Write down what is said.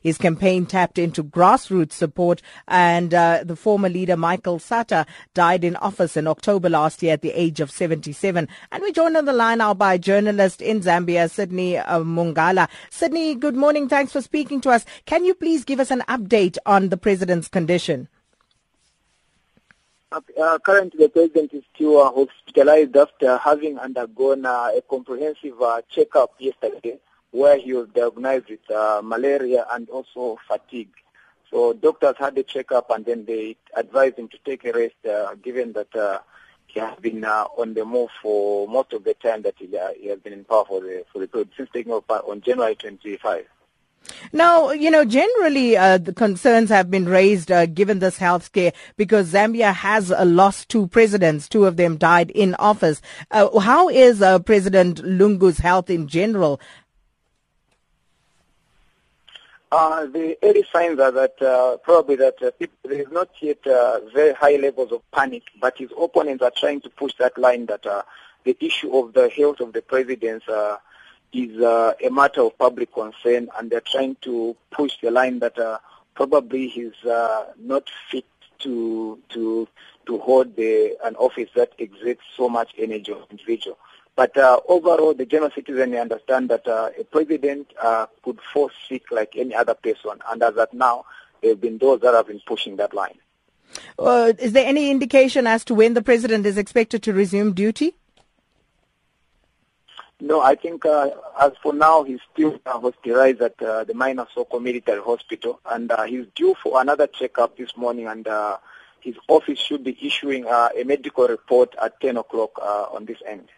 his campaign tapped into grassroots support, and uh, the former leader Michael Sata died in office in October last year at the age of 77. And we joined on the line now by journalist in Zambia, Sydney uh, Mungala. Sydney, good morning. Thanks for speaking to us. Can you please give us an update on the president's condition? Uh, currently, the president is still uh, hospitalized after having undergone uh, a comprehensive uh, checkup yesterday, where he was diagnosed with uh, malaria and also fatigue. So doctors had a checkup, and then they advised him to take a rest, uh, given that he has been on the move for most of the time that he, he has been in power for the for the period since taking over on January 25. Now, you know, generally uh, the concerns have been raised uh, given this health scare because Zambia has uh, lost two presidents. Two of them died in office. Uh, how is uh, President Lungu's health in general? Uh, the early signs are that probably that people, there is not yet very high levels of panic, but his opponents are trying to push that line that the issue of the health of the presidents is uh, a matter of public concern, and they're trying to push the line that uh, probably he's uh, not fit to to to hold the, an office that exerts so much energy on individual. But uh, overall, the general citizen understand that uh, a president uh, could fall sick like any other person, and as of now, there have been those that have been pushing that line. is there any indication as to when the president is expected to resume duty? No, I think uh, as for now, he's still uh, hospitalized at uh, the Maina Soko Military Hospital, and uh, he's due for another checkup this morning, and uh, his office should be issuing uh, a medical report at 10 o'clock on this end.